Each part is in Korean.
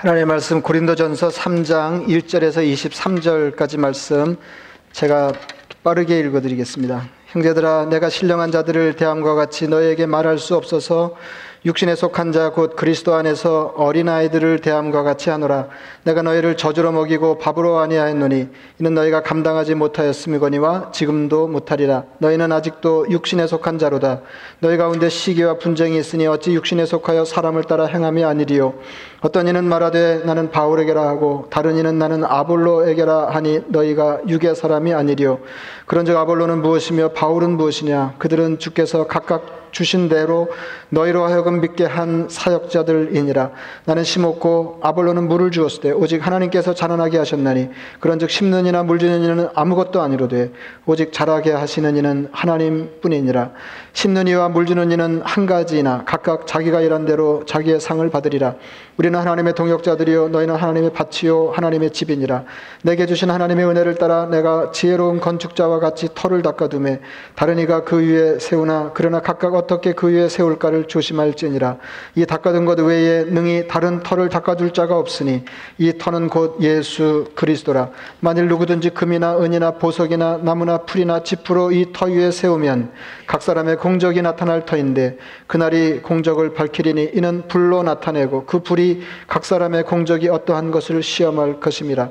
하나님의 말씀 고린도전서 3장 1절에서 23절까지 말씀 제가 빠르게 읽어 드리겠습니다. 형제들아 내가 신령한 자들을 대함과 같이 너에게 말할 수 없어서 육신에 속한 자 곧 그리스도 안에서 어린아이들을 대함과 같이 하노라. 내가 너희를 저주로 먹이고 밥으로 아니하였노니 이는 너희가 감당하지 못하였음이거니와 지금도 못하리라. 너희는 아직도 육신에 속한 자로다. 너희 가운데 시기와 분쟁이 있으니 어찌 육신에 속하여 사람을 따라 행함이 아니리요? 어떤 이는 말하되 나는 바울에게라 하고 다른 이는 나는 아볼로에게라 하니 너희가 육의 사람이 아니리요? 그런즉 아볼로는 무엇이며 바울은 무엇이냐? 그들은 주께서 각각 주신 대로 너희로 하여금 믿게 한 사역자들이니라. 나는 심었고 아볼로는 물을 주었을 때 오직 하나님께서 자라나게 하셨나니 그런즉 심는 이나 물주는 이는 아무것도 아니로되 오직 자라게 하시는 이는 하나님뿐이니라. 심는 이와 물주는 이는 한 가지이나 각각 자기가 일한 대로 자기의 상을 받으리라. 우리는 하나님의 동역자들이요 너희는 하나님의 밭이요 하나님의 집이니라. 내게 주신 하나님의 은혜를 따라 내가 지혜로운 건축자와 같이 터를 닦아두매 다른 이가 그 위에 세우나 그러나 각각 어떻게 그 위에 세울까를 조심할지니라. 이 닦아둔 것 외에 능히 다른 터를 닦아둘 자가 없으니 이 터는 곧 예수 그리스도라. 만일 누구든지 금이나 은이나 보석이나 나무나 풀이나 지푸로 이 터 위에 세우면 각 사람의 공적이 나타날 터인데 그날이 공적을 밝히리니 이는 불로 나타내고 그 불이 각 사람의 공적이 어떠한 것을 시험할 것임이라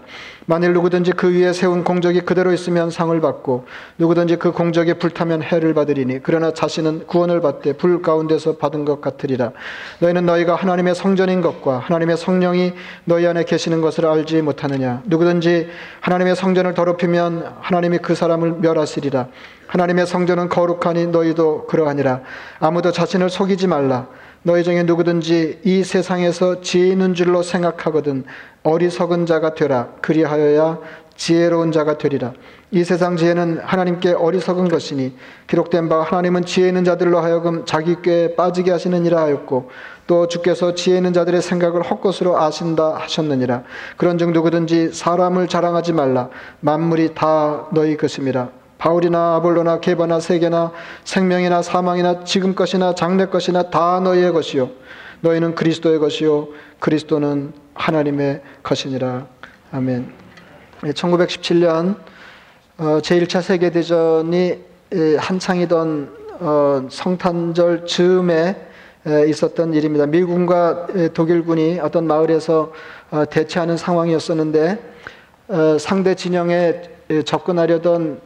만일 누구든지 그 위에 세운 공적이 그대로 있으면 상을 받고 누구든지 그 공적에 불타면 해를 받으리니 그러나 자신은 구원을 받되 불 가운데서 받은 것 같으리라. 너희는 너희가 하나님의 성전인 것과 하나님의 성령이 너희 안에 계시는 것을 알지 못하느냐. 누구든지 하나님의 성전을 더럽히면 하나님이 그 사람을 멸하시리라. 하나님의 성전은 거룩하니 너희도 그러하니라. 아무도 자신을 속이지 말라 너희 중에 누구든지 이 세상에서 지혜 있는 줄로 생각하거든 어리석은 자가 되라. 그리하여야 지혜로운 자가 되리라. 이 세상 지혜는 하나님께 어리석은 것이니 기록된 바 하나님은 지혜 있는 자들로 하여금 자기 꾀에 빠지게 하시느니라 하였고 또 주께서 지혜 있는 자들의 생각을 헛것으로 아신다 하셨느니라. 그런즉 누구든지 사람을 자랑하지 말라. 만물이 다 너희 것임이라 바울이나 아볼로나 개바나 세계나 생명이나 사망이나 지금 것이나 장래 것이나 다 너희의 것이요 너희는 그리스도의 것이요 그리스도는 하나님의 것이니라 아멘. 1917년 제1차 세계 대전이 한창이던 어, 성탄절 즈음에 있었던 일입니다. 미군과 독일군이 어떤 마을에서 어, 대치하는 상황이었었는데 어, 상대 진영에 접근하려던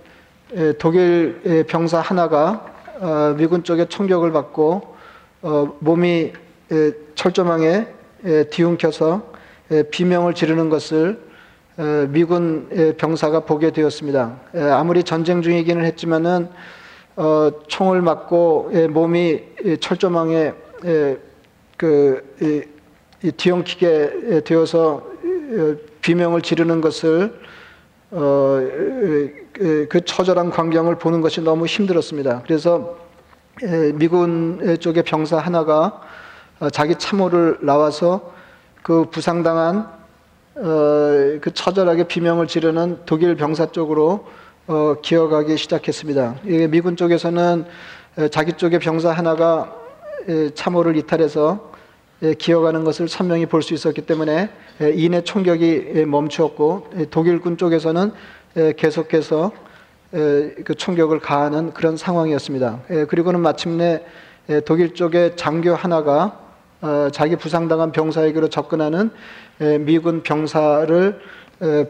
독일 병사 하나가 어, 미군 쪽에 총격을 받고 어, 몸이 철조망에 뒤움켜서 비명을 지르는 것을 미군 병사가 보게 되었습니다. 아무리 전쟁 중이기는 했지만은 어, 총을 맞고 몸이 철조망에 그 뒤엉키게 되어서 비명을 지르는 것을 어, 그, 그 처절한 광경을 보는 것이 너무 힘들었습니다. 그래서 미군 쪽의 병사 하나가 어, 자기 참호를 나와서 그 부상당한 어, 그 처절하게 비명을 지르는 독일 병사 쪽으로 기어가기 시작했습니다. 미군 쪽에서는 자기 쪽의 병사 하나가 참호를 이탈해서 기어가는 것을 선명히 볼 수 있었기 때문에 이내 총격이 멈추었고 독일군 쪽에서는 계속해서 그 총격을 가하는 그런 상황이었습니다. 그리고는 마침내 독일 쪽의 장교 하나가 어, 자기 부상당한 병사에게로 접근하는 미군 병사를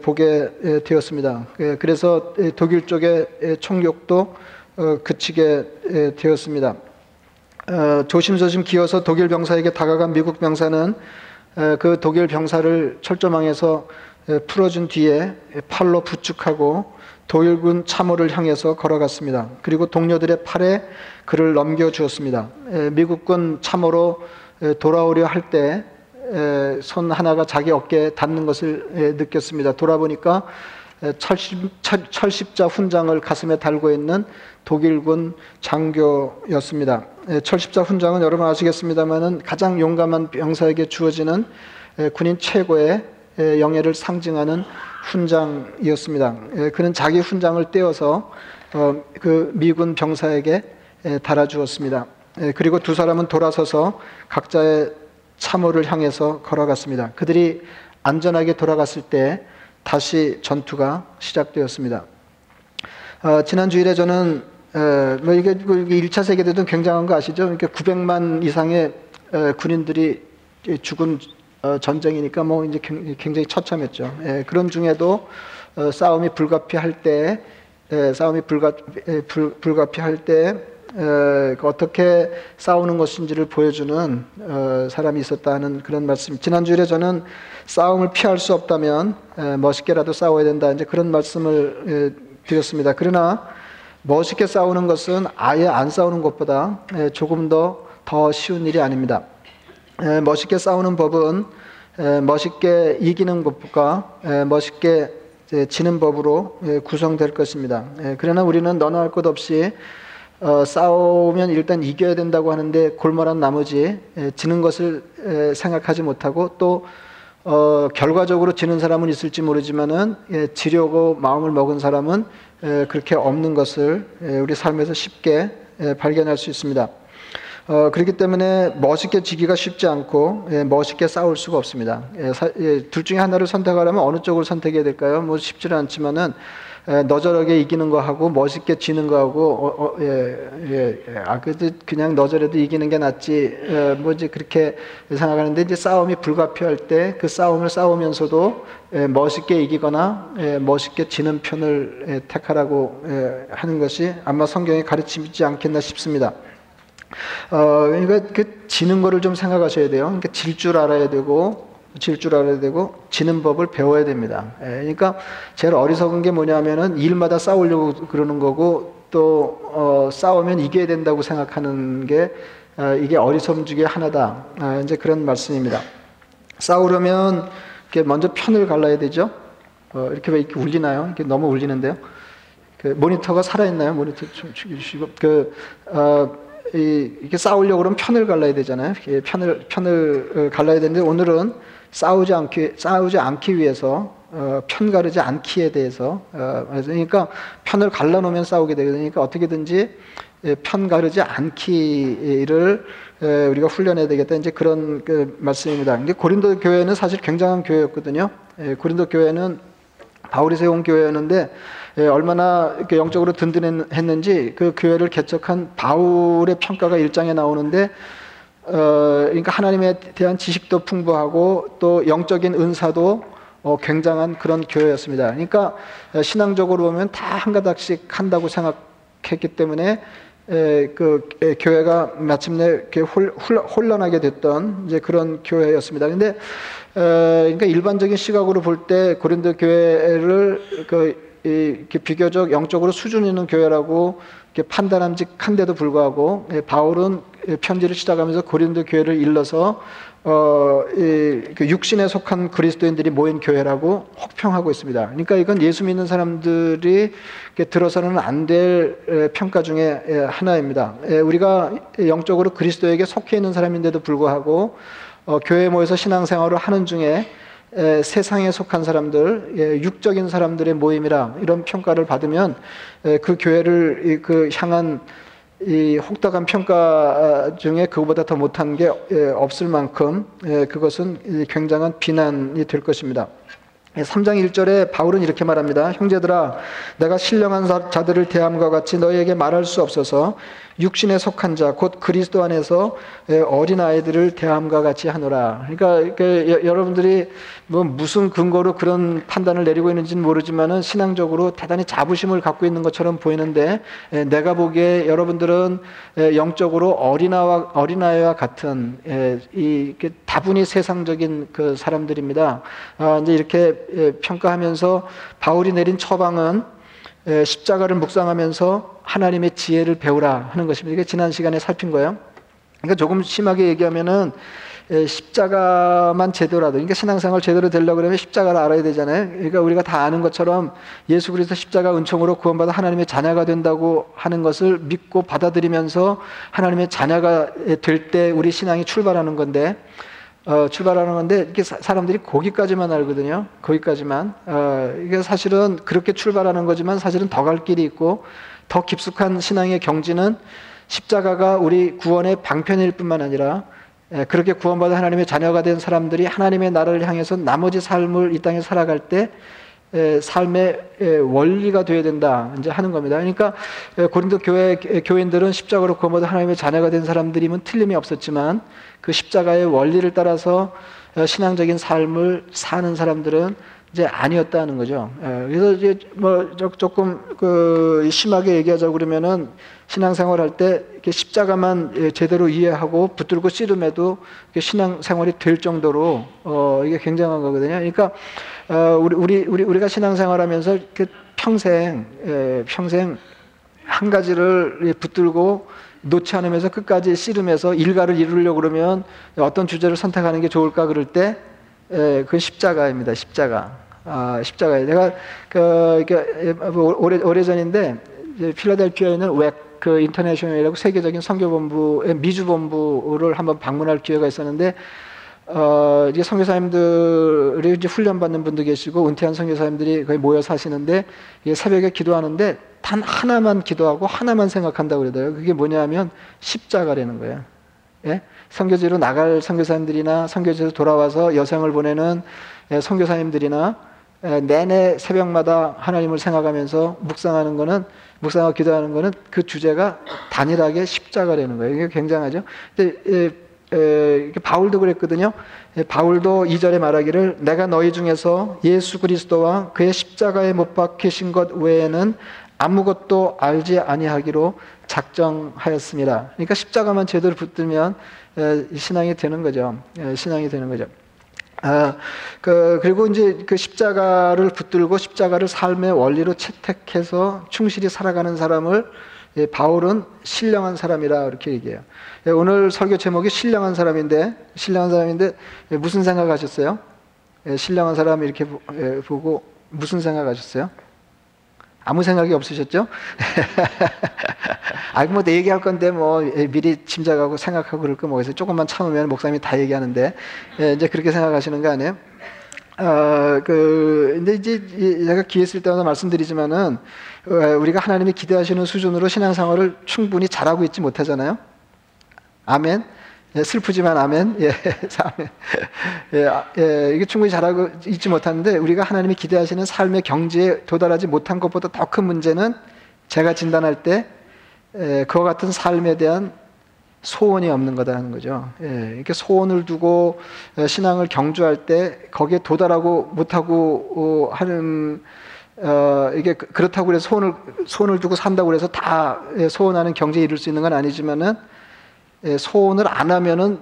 보게 되었습니다. 그래서 독일 쪽의 총격도 어, 그치게 되었습니다. 어, 조심조심 기어서 독일 병사에게 다가간 미국 병사는 그 독일 병사를 철조망에서 풀어준 뒤에 팔로 부축하고 독일군 참호를 향해서 걸어갔습니다. 그리고 동료들의 팔에 그를 넘겨주었습니다. 미국군 참호로 돌아오려 할 때 손 하나가 자기 어깨에 닿는 것을 느꼈습니다. 돌아보니까 철십, 철 십자 훈장을 가슴에 달고 있는 독일군 장교였습니다. 철십자 훈장은 여러분 아시겠습니다만은 가장 용감한 병사에게 주어지는 군인 최고의 영예를 상징하는 훈장이었습니다. 그는 자기 훈장을 떼어서 어, 그 미군 병사에게 달아주었습니다. 그리고 두 사람은 돌아서서 각자의 참호를 향해서 걸어갔습니다. 그들이 안전하게 돌아갔을 때 다시 전투가 시작되었습니다. 어, 지난 주일에 저는 어, 뭐 이게 1차 그 세계대전 굉장한 거 아시죠? 그러니까 900만 이상의 어, 군인들이 죽은 어, 전쟁이니까 뭐 이제 굉장히 처참했죠. 예, 그런 중에도 어, 싸움이 불가피할 때, 예, 싸움이 불가, 예, 불, 불가피할 때그 어떻게 싸우는 것인지를 보여주는 어, 사람이 있었다는 그런 말씀. 지난주에 저는 싸움을 피할 수 없다면 멋있게라도 싸워야 된다. 이제 그런 말씀을 드렸습니다. 그러나 멋있게 싸우는 것은 아예 안 싸우는 것보다 조금 더 더 쉬운 일이 아닙니다. 멋있게 싸우는 법은 멋있게 이기는 법과 멋있게 지는 법으로 구성될 것입니다. 그러나 우리는 너나 할 것 없이 어, 싸우면 일단 이겨야 된다고 하는데 골몰한 나머지 지는 것을 생각하지 못하고 또 어, 결과적으로 지는 사람은 있을지 모르지만은 예, 지려고 마음을 먹은 사람은 에, 그렇게 없는 것을 에, 우리 삶에서 쉽게 에, 발견할 수 있습니다. 어, 그렇기 때문에 멋있게 지기가 쉽지 않고 예, 멋있게 싸울 수가 없습니다. 예, 사, 예, 둘 중에 하나를 선택하려면 어느 쪽을 선택해야 될까요? 뭐 쉽지는 않지만은 너저하게 이기는 거하고 멋있게 지는 거하고 어, 어, 예, 예, 예. 아 그래도 그냥 너저라도 이기는 게 낫지 예, 뭐지 그렇게 생각하는데 이제 싸움이 불가피할 때 그 싸움을 싸우면서도 예, 멋있게 이기거나 예, 멋있게 지는 편을 예, 택하라고 예, 하는 것이 아마 성경에 가르치지 않겠나 싶습니다. 어, 그러니까 그 지는 거를 좀 생각하셔야 돼요. 그러니까 질 줄 알아야 되고 질 줄 알아야 되고 지는 법을 배워야 됩니다. 예, 그러니까 제일 어리석은 게 뭐냐면은 일마다 싸우려고 그러는 거고 또 어, 싸우면 이겨야 된다고 생각하는 게 어, 이게 어리석음 중에 하나다. 아, 이제 그런 말씀입니다. 싸우려면 먼저 편을 갈라야 되죠. 어, 이렇게 왜 이렇게 울리나요? 이렇게 너무 울리는데요. 그 모니터가 살아있나요? 모니터 좀 죽이시고 그 어, 이, 이렇게 싸우려고 그러면 편을 갈라야 되잖아요. 편을 편을 어, 갈라야 되는데 오늘은 싸우지 않기, 싸우지 않기 위해서 어, 편 가르지 않기에 대해서 어, 그러니까 편을 갈라놓으면 싸우게 되니까 그러니까 어떻게든지 예, 편 가르지 않기를 예, 우리가 훈련해야 되겠다 이제 그런 그 말씀입니다. 고린도 교회는 사실 굉장한 교회였거든요. 예, 고린도 교회는 바울이 세운 교회였는데 얼마나 영적으로 든든했는지 그 교회를 개척한 바울의 평가가 일장에 나오는데 어, 그러니까 하나님에 대한 지식도 풍부하고 또 영적인 은사도 어, 굉장한 그런 교회였습니다. 그러니까 어, 신앙적으로 보면 다 한 가닥씩 한다고 생각했기 때문에 에, 그 에, 교회가 마침내 홀, 혼란하게 됐던 이제 그런 교회였습니다. 근데 에, 그러니까 일반적인 시각으로 볼 때 고린도 교회를 그 이, 비교적 영적으로 수준 있는 교회라고 판단함직한데도 불구하고 예, 바울은 편지를 시작하면서 고린도 교회를 일러서 어, 이, 그 육신에 속한 그리스도인들이 모인 교회라고 혹평하고 있습니다. 그러니까 이건 예수 믿는 사람들이 들어서는 안 될 평가 중에 하나입니다. 우리가 영적으로 그리스도에게 속해 있는 사람인데도 불구하고 어, 교회에 모여서 신앙생활을 하는 중에 에, 세상에 속한 사람들, 예, 육적인 사람들의 모임이라 이런 평가를 받으면 에, 그 교회를 그 향한 이 혹독한 평가 중에 그보다 더 못한 게 없을 만큼 그것은 굉장한 비난이 될 것입니다. 3장 1절에 바울은 이렇게 말합니다. 형제들아, 내가 신령한 자들을 대함과 같이 너희에게 말할 수 없어서 육신에 속한 자, 곧 그리스도 안에서 어린 아이들을 대함과 같이 하노라. 그러니까 여러분들이 뭐 무슨 근거로 그런 판단을 내리고 있는지는 모르지만은 신앙적으로 대단히 자부심을 갖고 있는 것처럼 보이는데 내가 보기에 여러분들은 영적으로 어린아와 어린아이와 같은 이 다분히 세상적인 그 사람들입니다. 아, 이제 이렇게 평가하면서 바울이 내린 처방은 십자가를 묵상하면서 하나님의 지혜를 배우라 하는 것입니다. 이게 지난 시간에 살핀 거예요. 그러니까 조금 심하게 얘기하면은 십자가만 제대로라도 그러니까 신앙생활 제대로 되려고 그러면 십자가를 알아야 되잖아요. 그러니까 우리가 다 아는 것처럼 예수 그리스도 십자가 은총으로 구원받아 하나님의 자녀가 된다고 하는 것을 믿고 받아들이면서 하나님의 자녀가 될 때 우리 신앙이 출발하는 건데 어, 출발하는 건데 이렇게 사람들이 거기까지만 알거든요. 거기까지만. 어, 이게 사실은 그렇게 출발하는 거지만 사실은 더 갈 길이 있고 더 깊숙한 신앙의 경지는 십자가가 우리 구원의 방편일 뿐만 아니라 예, 그렇게 구원받은 하나님의 자녀가 된 사람들이 하나님의 나라를 향해서 나머지 삶을 이 땅에 살아갈 때 예, 삶의 예, 원리가 되어야 된다 이제 하는 겁니다. 그러니까 고린도 교회 교인들은 십자가로 구원받은 하나님의 자녀가 된 사람들이면 틀림이 없었지만 그 십자가의 원리를 따라서 어, 신앙적인 삶을 사는 사람들은 이제 아니었다는 거죠. 그래서 이제 뭐 조금 그 심하게 얘기하자 그러면은 신앙생활 할때 십자가만 예, 제대로 이해하고 붙들고 씨름해도 신앙생활이 될 정도로 어 이게 굉장한 거거든요. 그러니까 어 우리 우리 우리 우리가 신앙생활하면서 평생 예, 평생 한 가지를 붙들고 놓지 않으면서 끝까지 씨름해서 일가를 이루려고 그러면 어떤 주제를 선택하는 게 좋을까 그럴 때, 예, 그 십자가입니다. 십자가. 아, 십자가에 내가 그, 그 오래 오래 전인데 필라델피아에 있는 웹그 인터내셔널이라고 세계적인 선교본부의 미주 본부를 한번 방문할 기회가 있었는데 어, 이제 선교사님들이 이제 훈련받는 분도 계시고 은퇴한 선교사님들이 거의 모여 사시는데 새벽에 기도하는데 단 하나만 기도하고 하나만 생각한다고 그러더라고요. 그게 뭐냐면 십자가라는 거예요. 예? 선교지로 나갈 선교사님들이나 선교지로 돌아와서 여생을 보내는 예, 선교사님들이나 내내 새벽마다 하나님을 생각하면서 묵상하는 거는 묵상하고 기도하는 거는 그 주제가 단일하게 십자가라는 거예요. 이게 굉장하죠. 근데 에, 에, 바울도 그랬거든요. 바울도 이절에 말하기를 내가 너희 중에서 예수 그리스도와 그의 십자가에 못 박히신 것 외에는 아무것도 알지 아니하기로 작정하였습니다. 그러니까 십자가만 제대로 붙들면 신앙이 되는 거죠. 신앙이 되는 거죠. 아, 그, 그리고 이제 그 십자가를 붙들고 십자가를 삶의 원리로 채택해서 충실히 살아가는 사람을 예, 바울은 신령한 사람이라 이렇게 얘기해요. 예, 오늘 설교 제목이 신령한 사람인데, 신령한 사람인데 예, 무슨 생각하셨어요? 예, 신령한 사람 이렇게 예, 보고 무슨 생각하셨어요? 아무 생각이 없으셨죠? 아, 뭐, 내 얘기할 건데, 뭐, 미리 짐작하고 생각하고 그럴 거 뭐겠어요? 조금만 참으면 목사님이 다 얘기하는데, 예, 이제 그렇게 생각하시는 거 아니에요? 어, 그, 근데 이제 제가 기회 쓸 때마다 말씀드리지만은, 어, 우리가 하나님이 기대하시는 수준으로 신앙생활을 충분히 잘하고 있지 못하잖아요? 아멘? 예, 슬프지만 아멘. 예, 아멘. 예, 아, 예, 이게 충분히 잘하고 있지 못하는데 우리가 하나님이 기대하시는 삶의 경지에 도달하지 못한 것보다 더 큰 문제는 제가 진단할 때 예, 그와 같은 삶에 대한 소원이 없는 거다 하는 거죠. 예, 이렇게 소원을 두고 어, 신앙을 경주할 때 거기에 도달하고 못하고 어, 하는 어, 이게 그, 그렇다고 해서 소원을 소원을 두고 산다고 해서 다 예, 소원하는 경제에 이룰 수 있는 건 아니지만은 예, 소원을 안 하면은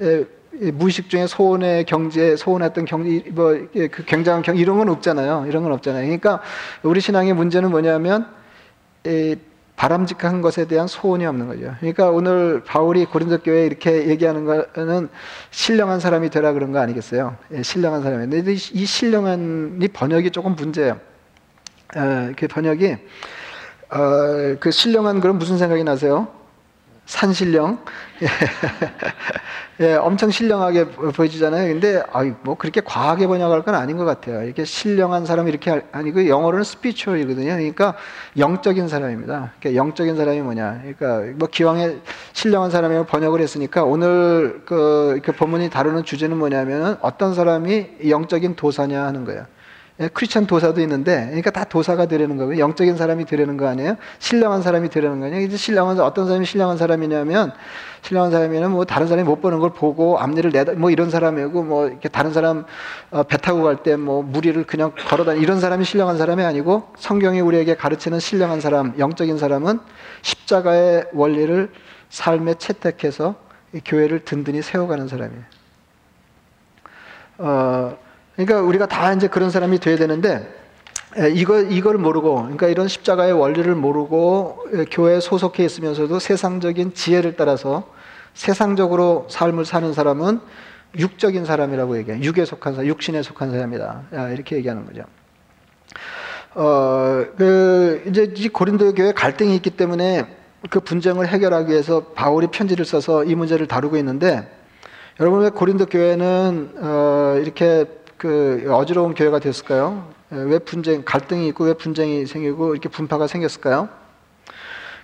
예, 무의식 중에 소원의 경제, 소원했던 경제, 뭐, 그 굉장한 경, 이런 건 없잖아요. 이런 건 없잖아요. 그러니까 우리 신앙의 문제는 뭐냐면, 바람직한 것에 대한 소원이 없는 거죠. 그러니까 오늘 바울이 고린도 교회에 이렇게 얘기하는 거는 신령한 사람이 되라 그런 거 아니겠어요? 예, 신령한 사람이. 근데 이 신령한이 번역이 조금 문제예요. 어, 그 번역이, 어, 그 신령한 그런 무슨 생각이 나세요? 산신령. 예, 엄청 신령하게 보여지잖아요. 근데, 아이, 뭐, 그렇게 과하게 번역할 건 아닌 것 같아요. 이렇게 신령한 사람 이렇게 아니고, 영어로는 스피추얼이거든요. 그러니까, 영적인 사람입니다. 그러니까 영적인 사람이 뭐냐. 그러니까, 뭐, 기왕에 신령한 사람이라고 번역을 했으니까, 오늘 그, 그 본문이 다루는 주제는 뭐냐면은, 어떤 사람이 영적인 도사냐 하는 거예요. 예, 크리스천 도사도 있는데, 그러니까 다 도사가 되려는 거고요. 영적인 사람이 되려는 거 아니에요? 신령한 사람이 되려는 거 아니에요? 이제 신령한, 어떤 사람이 신령한 사람이냐면, 신령한 사람이면 뭐 다른 사람이 못 보는 걸 보고 앞니를 내다, 뭐 이런 사람이고, 뭐 이렇게 다른 사람 어, 배 타고 갈 때 뭐 무리를 그냥 걸어다니, 이런 사람이 신령한 사람이 아니고, 성경이 우리에게 가르치는 신령한 사람, 영적인 사람은 십자가의 원리를 삶에 채택해서 교회를 든든히 세워가는 사람이에요. 어, 그러니까 우리가 다 이제 그런 사람이 돼야 되는데 이거 이걸 모르고 그러니까 이런 십자가의 원리를 모르고 교회에 소속해 있으면서도 세상적인 지혜를 따라서 세상적으로 삶을 사는 사람은 육적인 사람이라고 얘기해요. 육에 속한 사람, 육신에 속한 사람이다. 이렇게 얘기하는 거죠. 어, 그, 이제 이 고린도 교회 갈등이 있기 때문에 그 분쟁을 해결하기 위해서 바울이 편지를 써서 이 문제를 다루고 있는데 여러분 왜 고린도 교회는 어, 이렇게 그 어지러운 교회가 됐을까요? 예, 왜 분쟁, 갈등이 있고 왜 분쟁이 생기고 이렇게 분파가 생겼을까요?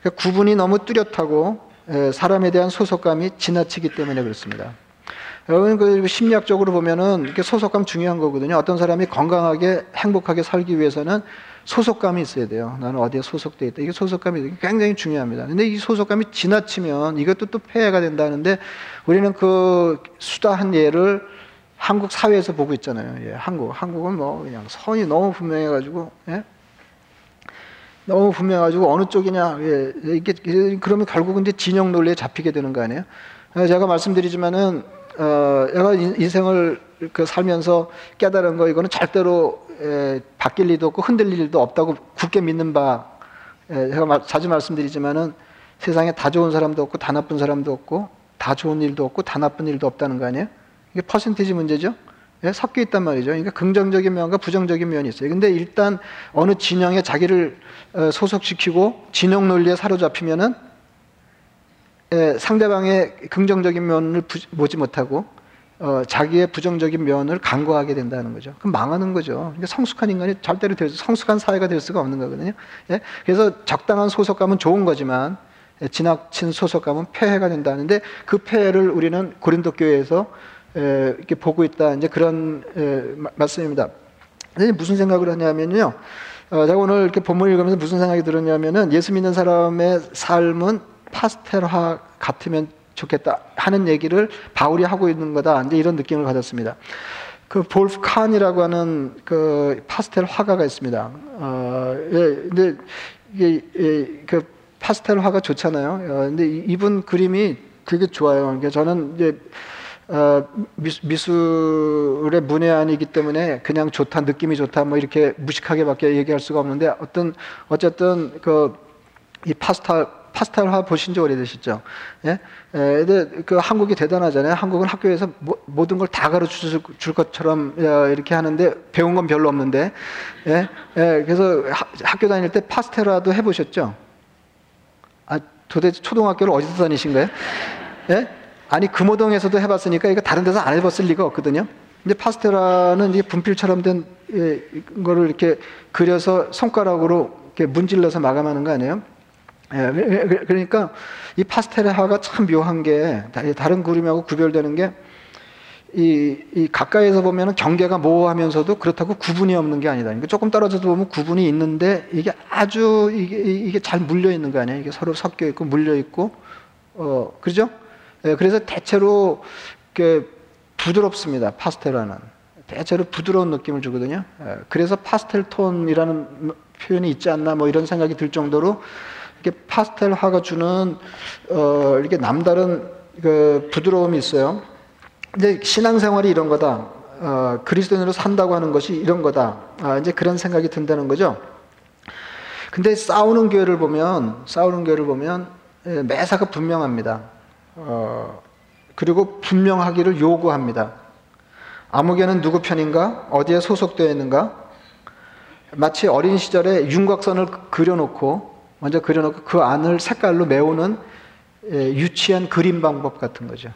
그러니까 구분이 너무 뚜렷하고 예, 사람에 대한 소속감이 지나치기 때문에 그렇습니다. 여러분 그 심리학적으로 보면은 이렇게 소속감 중요한 거거든요. 어떤 사람이 건강하게 행복하게 살기 위해서는 소속감이 있어야 돼요. 나는 어디에 소속돼 있다. 이게 소속감이 굉장히 중요합니다. 근데 이 소속감이 지나치면 이것도 또 폐해가 된다는데 우리는 그 수다한 예를 한국 사회에서 보고 있잖아요. 예, 한국 한국은 뭐 그냥 선이 너무 분명해가지고 예? 너무 분명해가지고 어느 쪽이냐 예, 이게 그러면 결국은 이제 진영 논리에 잡히게 되는 거 아니에요? 제가 말씀드리지만은 어, 내가 인생을 그 살면서 깨달은 거 이거는 절대로 에, 바뀔 일도 없고 흔들릴 일도 없다고 굳게 믿는 바 에, 제가 마, 자주 말씀드리지만은 세상에 다 좋은 사람도 없고 다 나쁜 사람도 없고 다 좋은 일도 없고 다 나쁜 일도 없다는 거 아니에요? 이게 퍼센티지 문제죠? 예, 섞여 있단 말이죠. 그러니까 긍정적인 면과 부정적인 면이 있어요. 근데 일단 어느 진영에 자기를 어, 소속시키고 진영 논리에 사로잡히면은 예, 상대방의 긍정적인 면을 부, 보지 못하고 어, 자기의 부정적인 면을 간과하게 된다는 거죠. 그럼 망하는 거죠. 그러니까 성숙한 인간이 절대로 될 수, 성숙한 사회가 될 수가 없는 거거든요. 예? 그래서 적당한 소속감은 좋은 거지만 예, 지나친 소속감은 폐해가 된다는데 그 폐해를 우리는 고린도 교회에서 예, 이렇게 보고 있다. 이제 그런 예, 말씀입니다. 무슨 생각을 하냐면요. 어, 제가 오늘 이렇게 본문을 읽으면서 무슨 생각이 들었냐면은 예수 믿는 사람의 삶은 파스텔화 같으면 좋겠다 하는 얘기를 바울이 하고 있는 거다. 이제 이런 느낌을 가졌습니다. 그 볼프 칸이라고 하는 그 파스텔 화가가 있습니다. 어, 예, 근데 이게 예, 그 파스텔 화가 좋잖아요. 어, 근데 이분 그림이 되게 좋아요. 그러니까 저는 이제 어, 미술의 문외한이기 때문에 그냥 좋다, 느낌이 좋다, 뭐 이렇게 무식하게밖에 얘기할 수가 없는데 어떤 어쨌든 그 이 파스텔 파스텔화 보신 지 오래되셨죠? 예? 에, 근데 그 한국이 대단하잖아요. 한국은 학교에서 모, 모든 걸 다 가르쳐 줄 것처럼 이렇게 하는데 배운 건 별로 없는데, 예? 예, 그래서 하, 학교 다닐 때 파스텔화도 해보셨죠? 아, 도대체 초등학교를 어디서 다니신 거예요? 예? 아니 금호동에서도 해봤으니까 이거 다른 데서 안 해봤을 리가 없거든요. 근데 파스텔화는 이제 분필처럼 된 예, 거를 이렇게 그려서 손가락으로 이렇게 문질러서 마감하는 거 아니에요? 예, 그러니까 이 파스텔화가 참 묘한 게 다른 그림하고 구별되는 게 이, 이 가까이서 보면 경계가 모호하면서도 그렇다고 구분이 없는 게 아니다. 그러니까 조금 떨어져서 보면 구분이 있는데 이게 아주 이게, 이게 잘 물려 있는 거 아니에요? 이게 서로 섞여 있고 물려 있고 어 그죠? 예, 그래서 대체로 그 부드럽습니다. 파스텔화는 대체로 부드러운 느낌을 주거든요. 예, 그래서 파스텔 톤이라는 표현이 있지 않나 뭐 이런 생각이 들 정도로 이렇게 파스텔화가 주는 어 이렇게 남다른 그 부드러움이 있어요. 근데 신앙생활이 이런 거다. 어, 그리스도인으로 산다고 하는 것이 이런 거다. 아, 이제 그런 생각이 든다는 거죠. 근데 싸우는 교회를 보면 싸우는 교회를 보면 예, 매사가 분명합니다. 어, 그리고 분명하기를 요구합니다. 암흑에는 누구 편인가? 어디에 소속되어 있는가? 마치 어린 시절에 윤곽선을 그려놓고 먼저 그려놓고 그 안을 색깔로 메우는 예, 유치한 그림 방법 같은 거죠.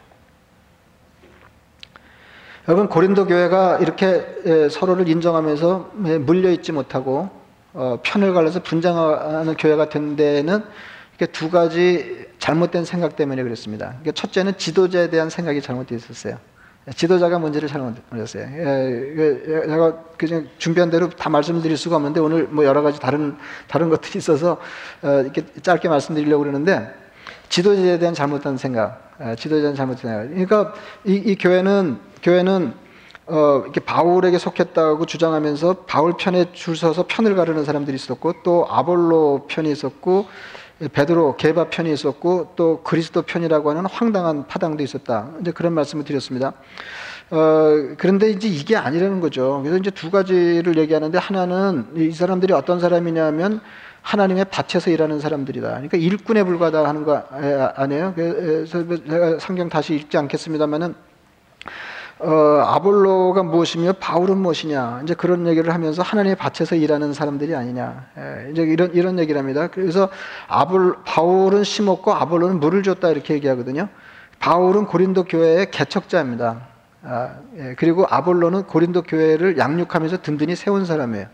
여러분 고린도 교회가 이렇게 예, 서로를 인정하면서 예, 물려 있지 못하고 어, 편을 갈라서 분장하는 교회가 된 데는 이렇게 두 가지 잘못된 생각 때문에 그랬습니다. 첫째는 지도자에 대한 생각이 잘못되어 있었어요. 지도자가 문제를 잘못했어요. 예, 제가 그냥 준비한 대로 다 말씀드릴 수가 없는데 오늘 뭐 여러 가지 다른 다른 것들이 있어서 어, 이렇게 짧게 말씀드리려고 그러는데 지도자에 대한 잘못된 생각, 지도자에 대한 잘못된 생각. 그러니까 이, 이 교회는 교회는 어, 이렇게 바울에게 속했다고 주장하면서 바울 편에 줄 서서 편을 가르는 사람들이 있었고 또 아볼로 편이 있었고 베드로 개바 편이 있었고 또 그리스도 편이라고 하는 황당한 파당도 있었다. 이제 그런 말씀을 드렸습니다. 어, 그런데 이제 이게 아니라는 거죠. 그래서 이제 두 가지를 얘기하는데 하나는 이 사람들이 어떤 사람이냐면 하나님의 밭에서 일하는 사람들이다. 그러니까 일꾼에 불과하다 하는 거 아니에요. 그래서 제가 성경 다시 읽지 않겠습니다만은 어, 아볼로가 무엇이며 바울은 무엇이냐 이제 그런 얘기를 하면서 하나님의 밭에서 일하는 사람들이 아니냐 예, 이제 이런 이런 얘기를 합니다. 그래서 아볼 바울은 심었고 아볼로는 물을 줬다 이렇게 얘기하거든요. 바울은 고린도 교회의 개척자입니다. 아, 예, 그리고 아볼로는 고린도 교회를 양육하면서 든든히 세운 사람이에요.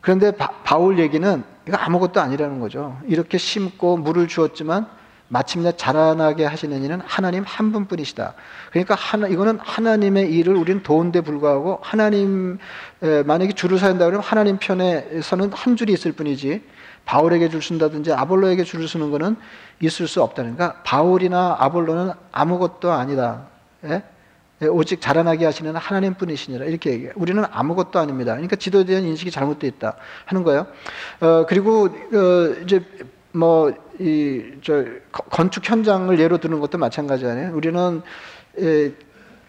그런데 바, 바울 얘기는 이거 아무것도 아니라는 거죠. 이렇게 심고 물을 주었지만 마침내 자라나게 하시는 이는 하나님 한 분뿐이시다. 그러니까 하나 이거는 하나님의 일을 우리는 도운데 불구하고 하나님 에, 만약에 줄을 서야 한다 그러면 하나님 편에서는 한 줄이 있을 뿐이지 바울에게 줄 쓴다든지 아볼로에게 줄을 서는 거는 있을 수 없다는 가 바울이나 아볼로는 아무것도 아니다. 예? 예, 오직 자라나게 하시는 하나님 뿐이시니라 이렇게 얘기해요. 우리는 아무것도 아닙니다. 그러니까 지도에 대한 인식이 잘못되어 있다 하는 거예요. 어, 그리고 어, 이제 뭐 이 저 건축 현장을 예로 드는 것도 마찬가지잖아요. 우리는 예,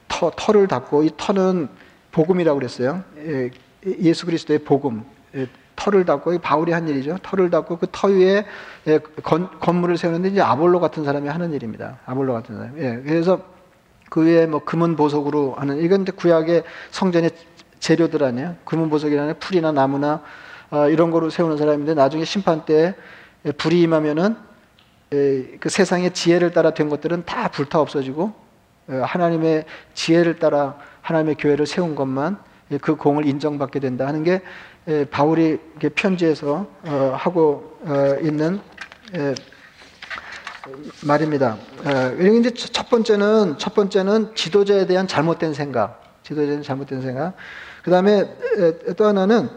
터, 터를 닫고 이 터는 복음이라고 그랬어요. 예, 예수 그리스도의 복음. 예, 터를 닫고 바울이 한 일이죠. 터를 닫고 그 터 위에 예, 건, 건물을 세우는데 이제 아볼로 같은 사람이 하는 일입니다. 아볼로 같은 사람. 예, 그래서 그 위에 뭐 금은 보석으로 하는 이건 구약의 성전의 재료들 아니에요. 금은 보석이라는 풀이나 나무나 어, 이런 거로 세우는 사람인데 나중에 심판 때 불이 임하면은 그 세상의 지혜를 따라 된 것들은 다 불타 없어지고 하나님의 지혜를 따라 하나님의 교회를 세운 것만 그 공을 인정받게 된다 하는 게 바울이 편지에서 어, 하고 어, 있는 말입니다. 이제 첫 번째는 첫 번째는 지도자에 대한 잘못된 생각, 지도자에 대한 잘못된 생각. 그 다음에 또 하나는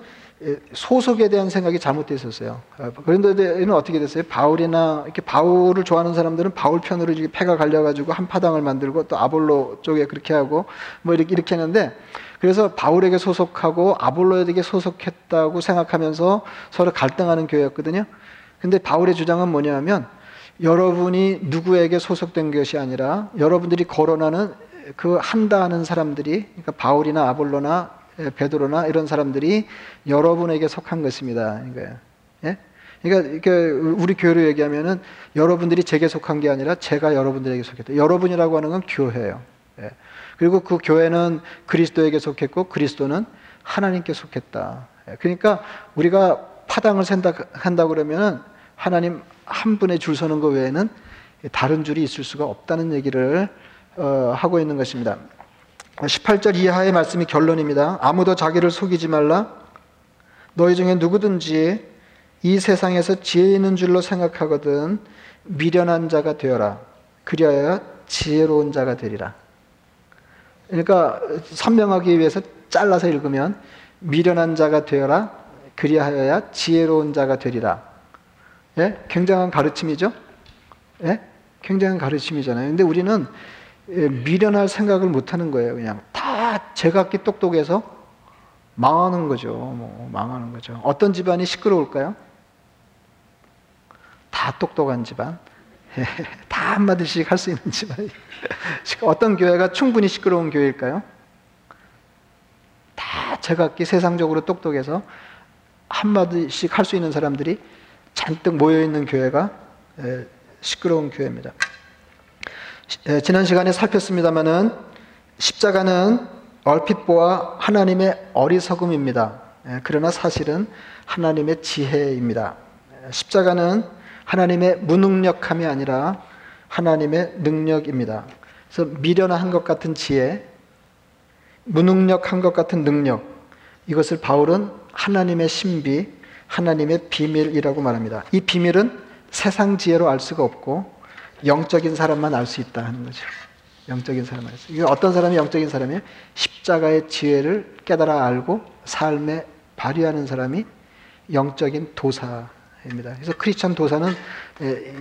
소속에 대한 생각이 잘못되어 있었어요. 그런데는 어떻게 됐어요? 바울이나 이렇게 바울을 좋아하는 사람들은 바울 편으로 이렇게 패가 갈려가지고 한 파당을 만들고 또 아볼로 쪽에 그렇게 하고 뭐 이렇게 이렇게 했는데 그래서 바울에게 소속하고 아볼로에게 소속했다고 생각하면서 서로 갈등하는 교회였거든요. 근데 바울의 주장은 뭐냐면 여러분이 누구에게 소속된 것이 아니라 여러분들이 거론하는 그 한다 하는 사람들이 그러니까 바울이나 아볼로나 베드로나 이런 사람들이 여러분에게 속한 것입니다. 이거예요. 예? 그러니까 우리 교회로 얘기하면은 여러분들이 제게 속한 게 아니라 제가 여러분들에게 속했다. 여러분이라고 하는 건 교회예요. 예. 그리고 그 교회는 그리스도에게 속했고 그리스도는 하나님께 속했다. 예. 그러니까 우리가 파당을 한다 그러면은 하나님 한 분의 줄 서는 것 외에는 다른 줄이 있을 수가 없다는 얘기를 어, 하고 있는 것입니다. 18절 이하의 말씀이 결론입니다. 아무도 자기를 속이지 말라. 너희 중에 누구든지 이 세상에서 지혜 있는 줄로 생각하거든 미련한 자가 되어라. 그리하여 지혜로운 자가 되리라. 그러니까 선명하기 위해서 잘라서 읽으면 미련한 자가 되어라. 그리하여야 지혜로운 자가 되리라. 예? 굉장한 가르침이죠? 예? 굉장한 가르침이잖아요. 근데 우리는 예, 미련할 생각을 못 하는 거예요. 그냥 다 제각기 똑똑해서 망하는 거죠. 뭐 망하는 거죠. 어떤 집안이 시끄러울까요? 다 똑똑한 집안. 다 한마디씩 할 수 있는 집안이. 어떤 교회가 충분히 시끄러운 교회일까요? 다 제각기 세상적으로 똑똑해서 한마디씩 할 수 있는 사람들이 잔뜩 모여 있는 교회가 시끄러운 교회입니다. 지난 시간에 살폈습니다만은 십자가는 얼핏 보아 하나님의 어리석음입니다. 그러나 사실은 하나님의 지혜입니다. 십자가는 하나님의 무능력함이 아니라 하나님의 능력입니다. 그래서 미련한 것 같은 지혜, 무능력한 것 같은 능력, 이것을 바울은 하나님의 신비, 하나님의 비밀이라고 말합니다. 이 비밀은 세상 지혜로 알 수가 없고 영적인 사람만 알 수 있다 하는 거죠. 영적인 사람 알 수. 이게 어떤 사람이 영적인 사람이에요? 십자가의 지혜를 깨달아 알고 삶에 발휘하는 사람이 영적인 도사입니다. 그래서 크리스천 도사는 예,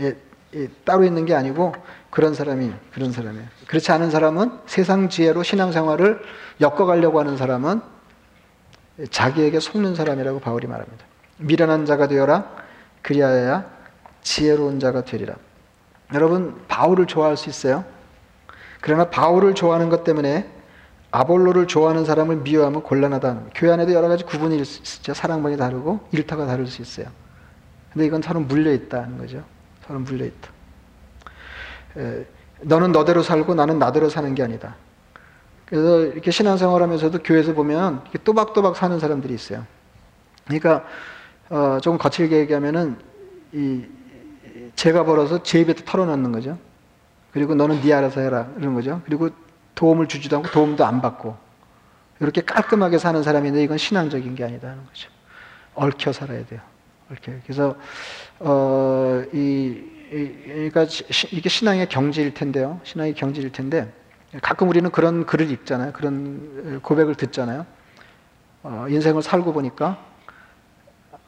예, 예, 따로 있는 게 아니고 그런 사람이 그런 사람이에요. 그렇지 않은 사람은 세상 지혜로 신앙생활을 엮어가려고 하는 사람은 자기에게 속는 사람이라고 바울이 말합니다. 미련한 자가 되어라 그리하여야 지혜로운 자가 되리라. 여러분 바울을 좋아할 수 있어요? 그러나 바울을 좋아하는 것 때문에 아볼로를 좋아하는 사람을 미워하면 곤란하다. 교회 안에도 여러 가지 구분이 있죠. 사랑방이 다르고 일터가 다를 수 있어요. 근데 이건 서로 물려 있다는 거죠. 서로 물려 있다. 에, 너는 너대로 살고 나는 나대로 사는 게 아니다. 그래서 이렇게 신앙생활 하면서도 교회에서 보면 또박또박 사는 사람들이 있어요. 그러니까, 어, 조금 거칠게 얘기하면은, 이, 제가 벌어서 제 입에 털어넣는 거죠. 그리고 너는 네 알아서 해라. 이런 거죠. 그리고 도움을 주지도 않고 도움도 안 받고. 이렇게 깔끔하게 사는 사람인데 이건 신앙적인 게 아니다는 거죠. 얽혀 살아야 돼요. 얽혀. 그래서, 어, 이, 그러니까 이게 신앙의 경지일 텐데요. 신앙의 경지일 텐데 가끔 우리는 그런 글을 읽잖아요. 그런 고백을 듣잖아요. 어, 인생을 살고 보니까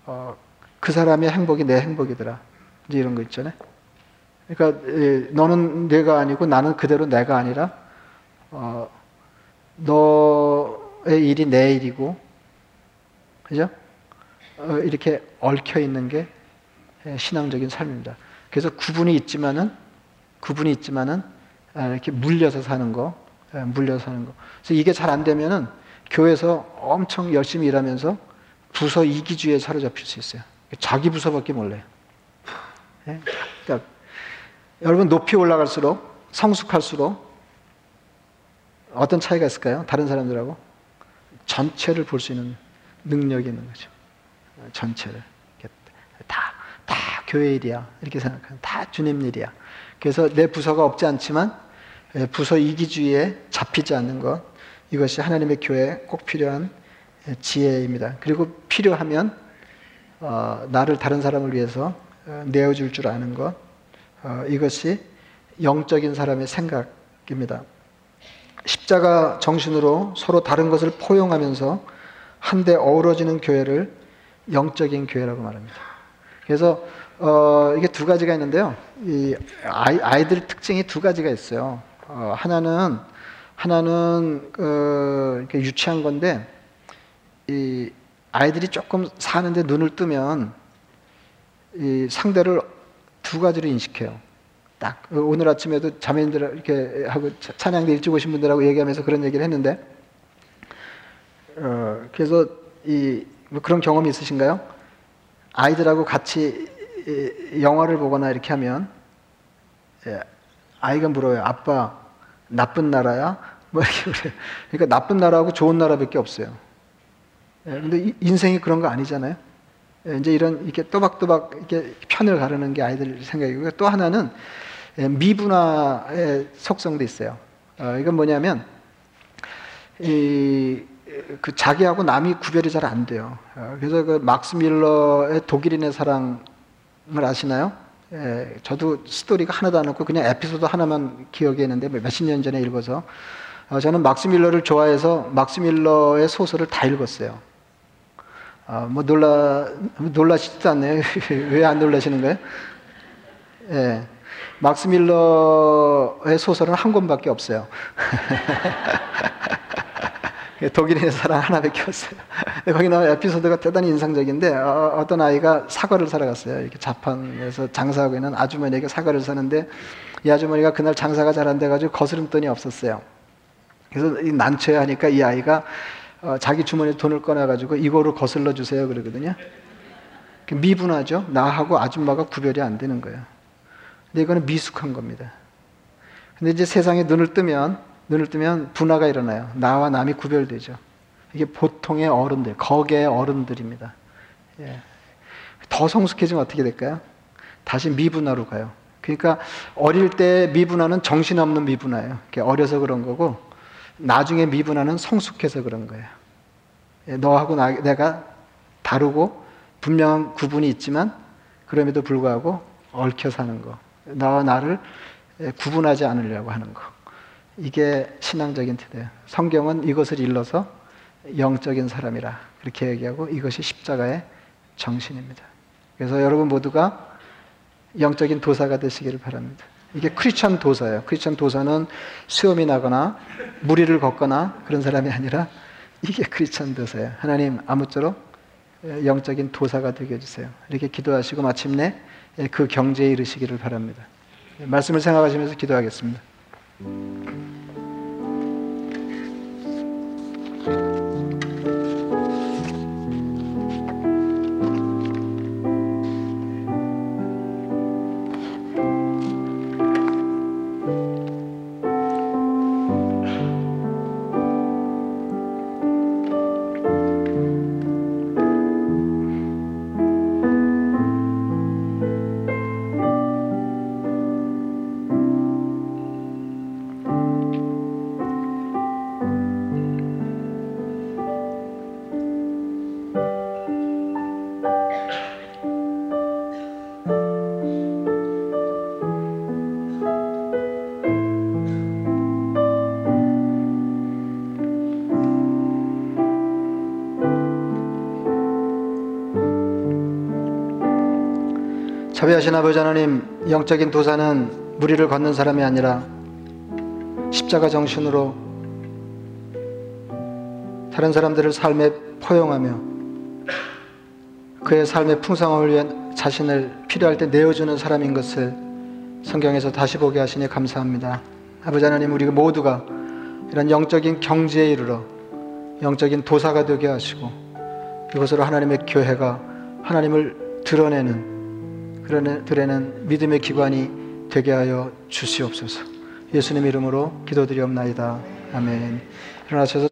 어, 그 사람의 행복이 내 행복이더라. 이제 이런 거 있잖아요. 그러니까 예, 너는 내가 아니고 나는 그대로 내가 아니라 어, 너의 일이 내 일이고, 그죠? 어, 이렇게 얽혀 있는 게 예, 신앙적인 삶입니다. 그래서 구분이 있지만은 구분이 있지만은 아, 이렇게 물려서 사는 거, 예, 물려서 사는 거. 그래서 이게 잘 안 되면은 교회에서 엄청 열심히 일하면서 부서 이기주의에 사로잡힐 수 있어요. 자기 부서밖에 몰라요. 예? 그러니까 여러분 높이 올라갈수록 성숙할수록 어떤 차이가 있을까요? 다른 사람들하고 전체를 볼 수 있는 능력이 있는 거죠. 전체를 다, 다 교회 일이야 이렇게 생각하는 다 주님 일이야. 그래서 내 부서가 없지 않지만 예, 부서 이기주의에 잡히지 않는 것 이것이 하나님의 교회에 꼭 필요한 예, 지혜입니다. 그리고 필요하면 어, 나를 다른 사람을 위해서 어, 내어줄 줄 아는 것 어, 이것이 영적인 사람의 생각입니다. 십자가 정신으로 서로 다른 것을 포용하면서 한데 어우러지는 교회를 영적인 교회라고 말합니다. 그래서 어, 이게 두 가지가 있는데요. 이 아이, 아이들 특징이 두 가지가 있어요. 어, 하나는 하나는 어, 유치한 건데 이 아이들이 조금 사는데 눈을 뜨면 이 상대를 두 가지로 인식해요. 딱 오늘 아침에도 자매님들 이렇게 하고 찬양대 일찍 오신 분들하고 얘기하면서 그런 얘기를 했는데 어, 그래서 이 뭐 그런 경험이 있으신가요? 아이들하고 같이 영화를 보거나 이렇게 하면 예, 아이가 물어요. 아빠 나쁜 나라야? 뭐 이렇게 그래요. 그러니까 나쁜 나라하고 좋은 나라밖에 없어요. 예, 근데 인생이 그런 거 아니잖아요. 예, 이제 이런 이렇게 또박또박 이렇게 편을 가르는 게 아이들 생각이고요. 또 하나는 예, 미분화의 속성도 있어요. 어, 이건 뭐냐면 이, 그 자기하고 남이 구별이 잘 안 돼요. 어, 그래서 그 막스 밀러의 독일인의 사랑을 아시나요? 예, 저도 스토리가 하나도 안 없고 그냥 에피소드 하나만 기억에 있는데 몇십 년 전에 읽어서 어, 저는 막스 밀러를 좋아해서 막스 밀러의 소설을 다 읽었어요. 어, 뭐 놀라 놀라시지도 않네요. 왜 안 놀라시는 거예요? 예. 막스 밀러의 소설은 한 권밖에 없어요. 독일인의 사랑 하나밖에 없어요. 거기 나온 에피소드가 대단히 인상적인데 어, 떤 아이가 사과를 사러 갔어요. 이렇게 자판에서 장사하고 있는 아주머니에게 사과를 사는데 이 아주머니가 그날 장사가 잘 안 돼가지고 거스름돈이 없었어요. 그래서 난처해 하니까 이 아이가 어, 자기 주머니에 돈을 꺼내가지고 이거로 거슬러 주세요 그러거든요. 미분하죠. 나하고 아줌마가 구별이 안 되는 거예요. 근데 이거는 미숙한 겁니다. 근데 이제 세상에 눈을 뜨면, 눈을 뜨면 분화가 일어나요. 나와 남이 구별되죠. 이게 보통의 어른들, 거계의 어른들입니다. 예. 더 성숙해지면 어떻게 될까요? 다시 미분화로 가요. 그러니까 어릴 때 미분화는 정신없는 미분화예요. 어려서 그런 거고, 나중에 미분화는 성숙해서 그런 거예요. 예, 너하고 나, 내가 다르고 분명한 구분이 있지만, 그럼에도 불구하고 얽혀 사는 거. 나와 나를 구분하지 않으려고 하는 거. 이게 신앙적인 태도예요. 성경은 이것을 일러서 영적인 사람이라 그렇게 얘기하고 이것이 십자가의 정신입니다. 그래서 여러분 모두가 영적인 도사가 되시기를 바랍니다. 이게 크리스천 도사예요. 크리스천 도사는 수염이 나거나 무리를 걷거나 그런 사람이 아니라 이게 크리스천 도사예요. 하나님 아무쪼록 영적인 도사가 되게 해주세요. 이렇게 기도하시고 마침내 예, 그 경제에 이르시기를 바랍니다. 예, 말씀을 생각하시면서 기도하겠습니다. 자비하신 아버지 하나님, 영적인 도사는 무리를 걷는 사람이 아니라 십자가 정신으로 다른 사람들을 삶에 포용하며 그의 삶의 풍성함을 위해 자신을 필요할 때 내어주는 사람인 것을 성경에서 다시 보게 하시니 감사합니다. 아버지 하나님, 우리 모두가 이런 영적인 경지에 이르러 영적인 도사가 되게 하시고 이것으로 하나님의 교회가 하나님을 드러내는 드러내는 믿음의 기관이 되게 하여 주시옵소서. 예수님 이름으로 기도드리옵나이다. 아멘. 일어나셔서